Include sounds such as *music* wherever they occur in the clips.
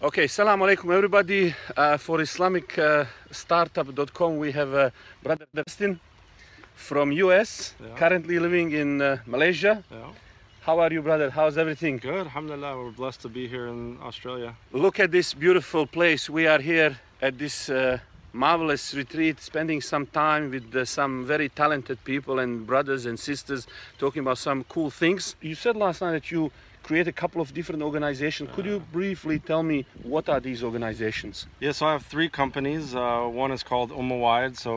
Okay, salam alaikum everybody. Uh, for Islamic uh, Startup.com, we have uh, brother Dustin from US, Yeah. currently living in uh, Malaysia. Yeah. How are you, brother? How's everything? Good. Alhamdulillah. We're blessed to be here in Australia. Look at this beautiful place. We are here at this uh, marvelous retreat, spending some time with uh, some very talented people and brothers and sisters, talking about some cool things. You said last night that you create a couple of different organizations. Could you briefly tell me what are these organizations? Yeah, so I have three companies. Uh, one is called Ummawide, so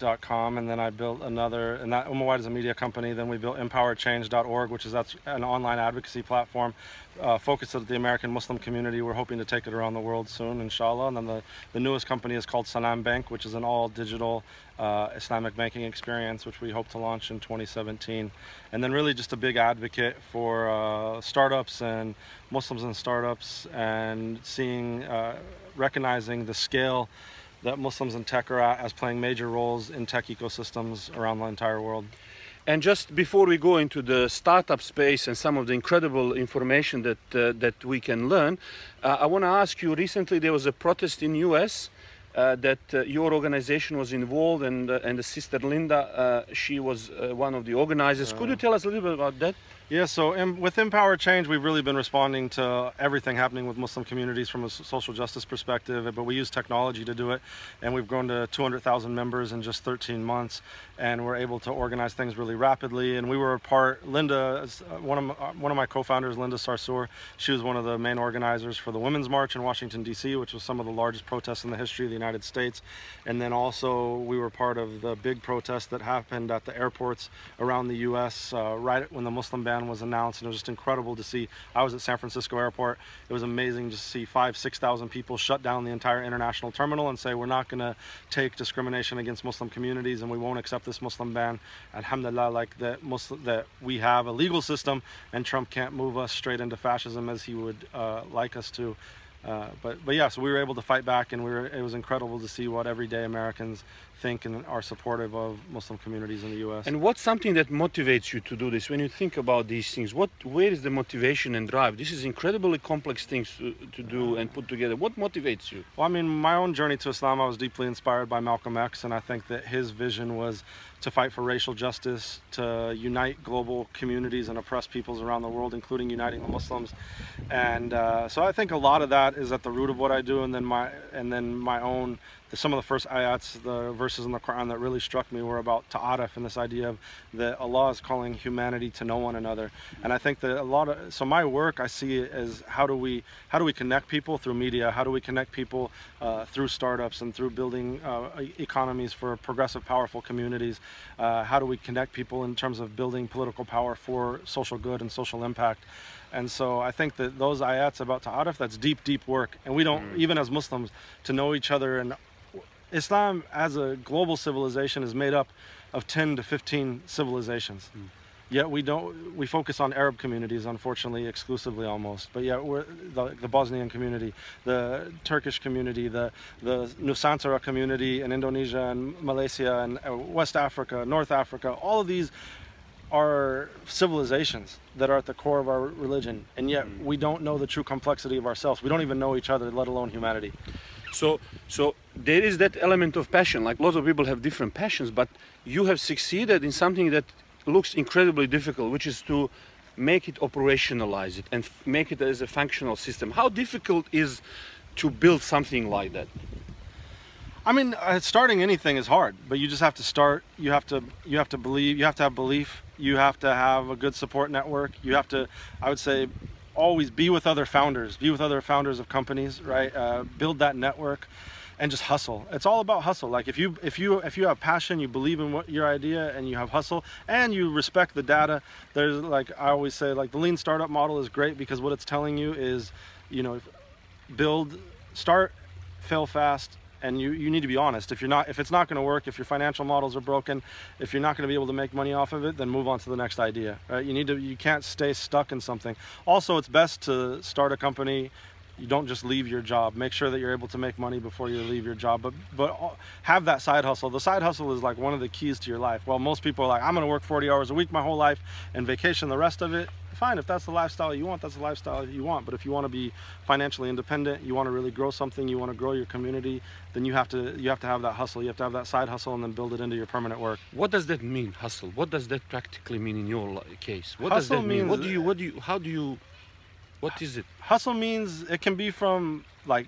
ummawide.com, and then I built another, and that Ummawide is a media company. Then we built empowerchange.org, which is that's an online advocacy platform uh, focused at the American Muslim community. We're hoping to take it around the world soon, inshallah. And then the, the newest company is called Salam Bank, which is an all digital uh, Islamic banking experience, which we hope to launch in 2017. And then really just a big advocate for uh, startups and Muslims and startups and seeing, uh, recognizing the scale that Muslims in tech are at as playing major roles in tech ecosystems around the entire world. And just before we go into the startup space and some of the incredible information that uh, that we can learn, uh, I want to ask you. Recently, there was a protest in U.S. Uh, that uh, your organization was involved, and uh, and the sister Linda, uh, she was uh, one of the organizers. Could you tell us a little bit about that? Yeah, so in, with Empower Change, we've really been responding to everything happening with Muslim communities from a social justice perspective, but we use technology to do it, and we've grown to 200,000 members in just 13 months, and we're able to organize things really rapidly. And we were a part. Linda, uh, one of my, uh, one of my co-founders, Linda Sarsour, she was one of the main organizers for the Women's March in Washington D.C., which was some of the largest protests in the history of the United States. And then also we were part of the big protests that happened at the airports around the U.S. Uh, right when the Muslim ban was announced, and it was just incredible to see. I was at San Francisco Airport. It was amazing to see five, six thousand people shut down the entire international terminal and say we're not going to take discrimination against Muslim communities, and we won't accept this Muslim ban. Alhamdulillah, like that Muslim that we have a legal system, and Trump can't move us straight into fascism as he would uh, like us to. Uh, but but yeah, so we were able to fight back, and we were. It was incredible to see what everyday Americans think and are supportive of Muslim communities in the U.S. And what's something that motivates you to do this? When you think about these things, what where is the motivation and drive? This is incredibly complex things to, to do and put together. What motivates you? Well, I mean, my own journey to Islam, I was deeply inspired by Malcolm X, and I think that his vision was to fight for racial justice, to unite global communities and oppressed peoples around the world, including uniting the Muslims. And uh, so I think a lot of that is at the root of what I do, and then my and then my own. Some of the first ayats, the verses in the Quran that really struck me were about ta'aruf and this idea of that Allah is calling humanity to know one another. And I think that a lot of so my work I see it as how do we how do we connect people through media? How do we connect people uh, through startups and through building uh, economies for progressive, powerful communities? Uh, how do we connect people in terms of building political power for social good and social impact? And so I think that those ayats about ta'aruf, that's deep, deep work. And we don't, even as Muslims, to know each other. And Islam, as a global civilization, is made up of 10 to 15 civilizations. Yet we don't. We focus on Arab communities, unfortunately, exclusively almost. But yet we're the, the Bosnian community, the Turkish community, the the Nusantara community in Indonesia and Malaysia and uh, West Africa, North Africa. All of these are civilizations that are at the core of our religion, and yet we don't know the true complexity of ourselves. We don't even know each other, let alone humanity. So so there is that element of passion. Like lots of people have different passions, but you have succeeded in something that looks incredibly difficult, which is to make it operationalize it and make it as a functional system. How difficult is to build something like that? I mean, uh, starting anything is hard, but you just have to start. You have to you have to believe. You have to have belief. You have to have a good support network. You have to, I would say, always be with other founders. Be with other founders of companies, right? Uh, build that network, and just hustle. It's all about hustle. Like if you if you if you have passion, you believe in what your idea, and you have hustle, and you respect the data. There's like I always say, like the lean startup model is great because what it's telling you is, you know, build, start, fail fast, and you, you need to be honest. If you're not, if it's not going to work, if your financial models are broken, if you're not going to be able to make money off of it, then move on to the next idea. Right? You need to, you can't stay stuck in something. Also, it's best to start a company you don't just leave your job. Make sure that you're able to make money before you leave your job, but but have that side hustle. The side hustle is like one of the keys to your life. Well, most people are like, I'm going to work 40 hours a week my whole life and vacation the rest of it. Fine, if that's the lifestyle you want, that's the lifestyle you want. But if you want to be financially independent, you want to really grow something, you want to grow your community, then you have to you have to have that hustle. You have to have that side hustle and then build it into your permanent work. What does that mean, hustle? What does that practically mean in your case? What hustle does that mean? What do you what do you how do you what is it? Hustle means it can be from like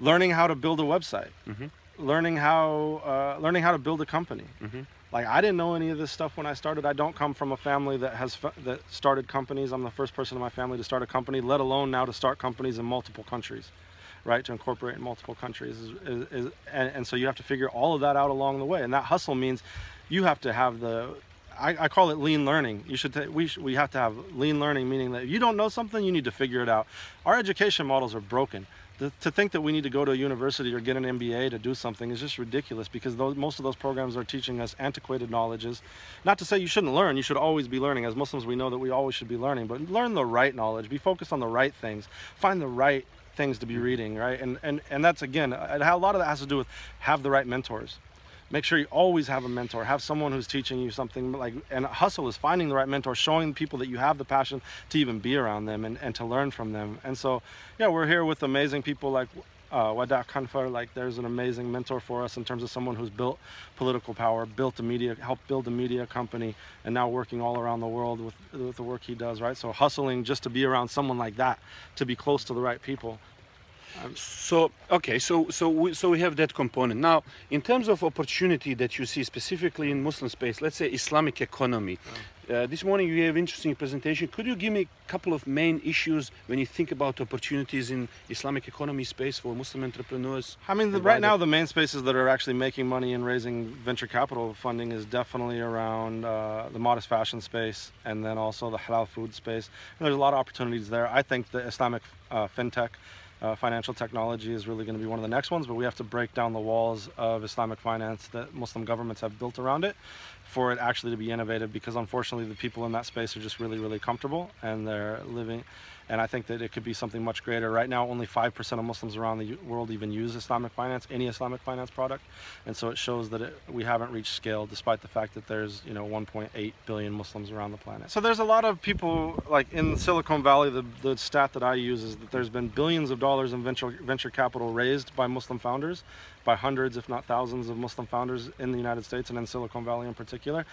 learning how to build a website, mm-hmm. learning how uh, learning how to build a company. Mm-hmm. Like I didn't know any of this stuff when I started. I don't come from a family that has that started companies. I'm the first person in my family to start a company, let alone now to start companies in multiple countries, right? To incorporate in multiple countries, is, is, is and, and so you have to figure all of that out along the way. And that hustle means you have to have the I, I, call it lean learning. You should we sh- we have to have lean learning, meaning that if you don't know something, you need to figure it out. Our education models are broken. The, to think that we need to go to a university or get an MBA to do something is just ridiculous because those, most of those programs are teaching us antiquated knowledges. Not to say you shouldn't learn, you should always be learning. As Muslims, we know that we always should be learning, but learn the right knowledge, be focused on the right things, find the right things to be reading, right? And, and, and that's again, a lot of that has to do with have the right mentors make sure you always have a mentor have someone who's teaching you something like and hustle is finding the right mentor showing people that you have the passion to even be around them and, and to learn from them and so yeah we're here with amazing people like uh, Khanfar, like there's an amazing mentor for us in terms of someone who's built political power, built a media, helped build a media company, and now working all around the world with, with the work he does, right? So hustling just to be around someone like that, to be close to the right people. Um, so okay, so so we, so we have that component. Now, in terms of opportunity that you see specifically in Muslim space, let's say Islamic economy. Uh, this morning you gave interesting presentation. Could you give me a couple of main issues when you think about opportunities in Islamic economy space for Muslim entrepreneurs? I mean, the, right now the main spaces that are actually making money and raising venture capital funding is definitely around uh, the modest fashion space and then also the halal food space. And there's a lot of opportunities there. I think the Islamic uh, fintech uh, financial technology is really going to be one of the next ones, but we have to break down the walls of Islamic finance that Muslim governments have built around it for it actually to be innovative because unfortunately the people in that space are just really, really comfortable and they're living and I think that it could be something much greater. Right now, only 5% of Muslims around the world even use Islamic finance, any Islamic finance product, and so it shows that it, we haven't reached scale, despite the fact that there's you know 1.8 billion Muslims around the planet. So there's a lot of people like in Silicon Valley. The, the stat that I use is that there's been billions of dollars in venture venture capital raised by Muslim founders, by hundreds, if not thousands, of Muslim founders in the United States and in Silicon Valley in particular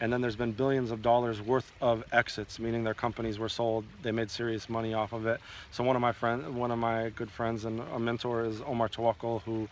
and then there's been billions of dollars worth of exits meaning their companies were sold. They made serious money off of it. So one of my friends one of my good friends and a mentor is omar Tawakol who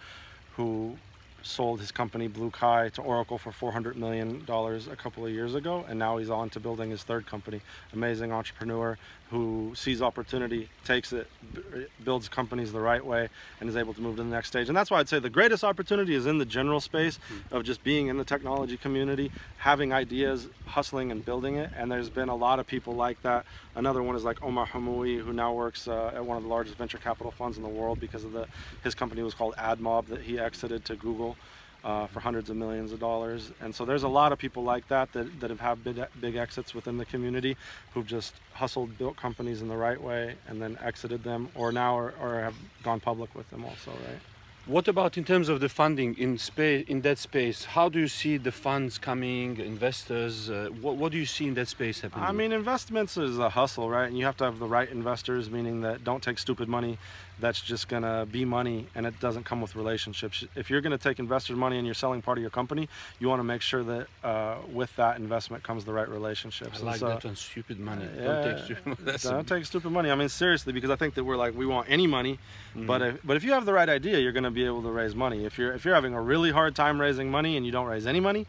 who sold his company Blue BlueKai to Oracle for 400 million dollars a couple of years ago, and now he's on to building his third company. Amazing entrepreneur who sees opportunity, takes it, b- builds companies the right way, and is able to move to the next stage. And that's why I'd say the greatest opportunity is in the general space mm-hmm. of just being in the technology community, having ideas, hustling, and building it. And there's been a lot of people like that. Another one is like Omar Hamoui, who now works uh, at one of the largest venture capital funds in the world because of the his company was called AdMob that he exited to Google uh, for hundreds of millions of dollars. And so there's a lot of people like that that, that have had big, big exits within the community who've just hustled, built companies in the right way, and then exited them, or now are, or have gone public with them also, right? What about in terms of the funding in space in that space? How do you see the funds coming, investors? Uh, what, what do you see in that space happening? I mean, investments is a hustle, right? And you have to have the right investors, meaning that don't take stupid money that's just going to be money and it doesn't come with relationships. If you're going to take investors' money and you're selling part of your company, you want to make sure that uh, with that investment comes the right relationships. I like so, that one, stupid money. Yeah, don't take stupid money. *laughs* don't take stupid money. I mean, seriously, because I think that we're like, we want any money, mm-hmm. but, if, but if you have the right idea, you're going to be able to raise money. If you're, if you're having a really hard time raising money and you don't raise any money,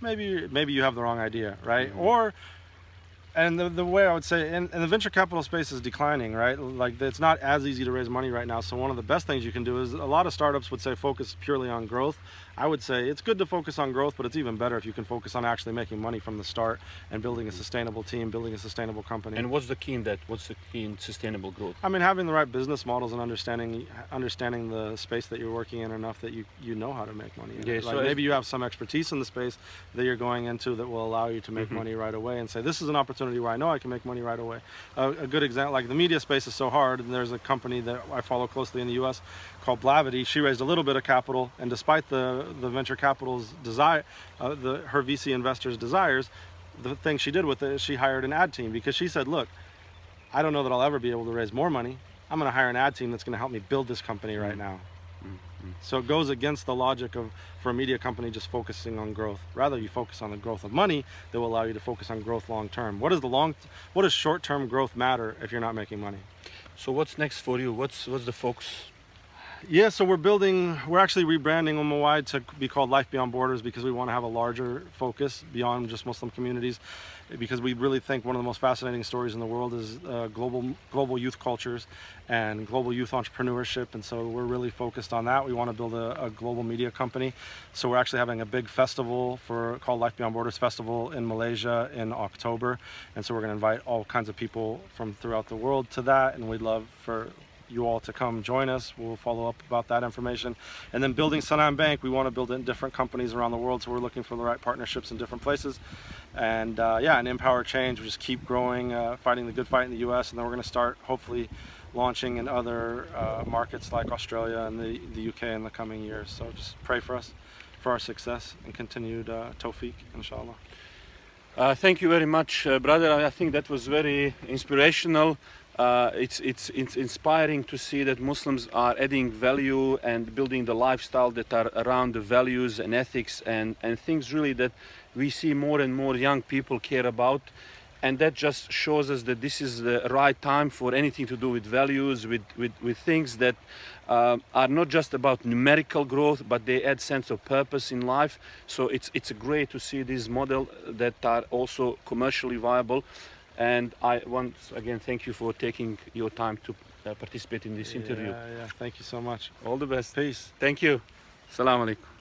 maybe, maybe you have the wrong idea, right? Mm-hmm. Or and the, the way I would say, and, and, the venture capital space is declining, right? Like it's not as easy to raise money right now. So one of the best things you can do is a lot of startups would say focus purely on growth. I would say it's good to focus on growth, but it's even better if you can focus on actually making money from the start and building a sustainable team, building a sustainable company. And what's the key in that? What's the key in sustainable growth? I mean, having the right business models and understanding understanding the space that you're working in enough that you you know how to make money. Yeah, like so maybe you have some expertise in the space that you're going into that will allow you to make mm-hmm. money right away and say this is an opportunity opportunity where I know I can make money right away. Uh, a good example, like the media space is so hard, and there's a company that I follow closely in the U.S. called Blavity. She raised a little bit of capital, and despite the the venture capital's desire, uh, the her VC investors' desires, the thing she did with it is she hired an ad team because she said, look, I don't know that I'll ever be able to raise more money. I'm going to hire an ad team that's going to help me build this company right now. So it goes against the logic of for a media company just focusing on growth. Rather, you focus on the growth of money that will allow you to focus on growth long term. What does the long, what does short term growth matter if you're not making money? So what's next for you? What's what's the focus? Yeah, so we're building, we're actually rebranding Ummawide to be called Life Beyond Borders because we want to have a larger focus beyond just Muslim communities. Because we really think one of the most fascinating stories in the world is uh, global global youth cultures and global youth entrepreneurship, and so we're really focused on that. We want to build a, a global media company, so we're actually having a big festival for called Life Beyond Borders Festival in Malaysia in October, and so we're going to invite all kinds of people from throughout the world to that, and we'd love for you all to come join us. We'll follow up about that information. And then building Salam Bank, we want to build it in different companies around the world. So we're looking for the right partnerships in different places. And uh, yeah, and empower change. We just keep growing, uh, fighting the good fight in the U.S. And then we're going to start hopefully launching in other uh, markets like Australia and the, the UK in the coming years. So just pray for us, for our success and continued uh, tawfiq, inshallah. Uh, thank you very much, uh, brother. I think that was very inspirational. Uh, it's, it's, it's inspiring to see that Muslims are adding value and building the lifestyle that are around the values and ethics and, and things really that we see more and more young people care about. And that just shows us that this is the right time for anything to do with values, with, with, with things that uh, are not just about numerical growth, but they add sense of purpose in life. So it's, it's great to see this model that are also commercially viable. And I once again thank you for taking your time to uh, participate in this interview. Yeah, yeah. Thank you so much. All the best. Peace. Thank you. Salam alaikum.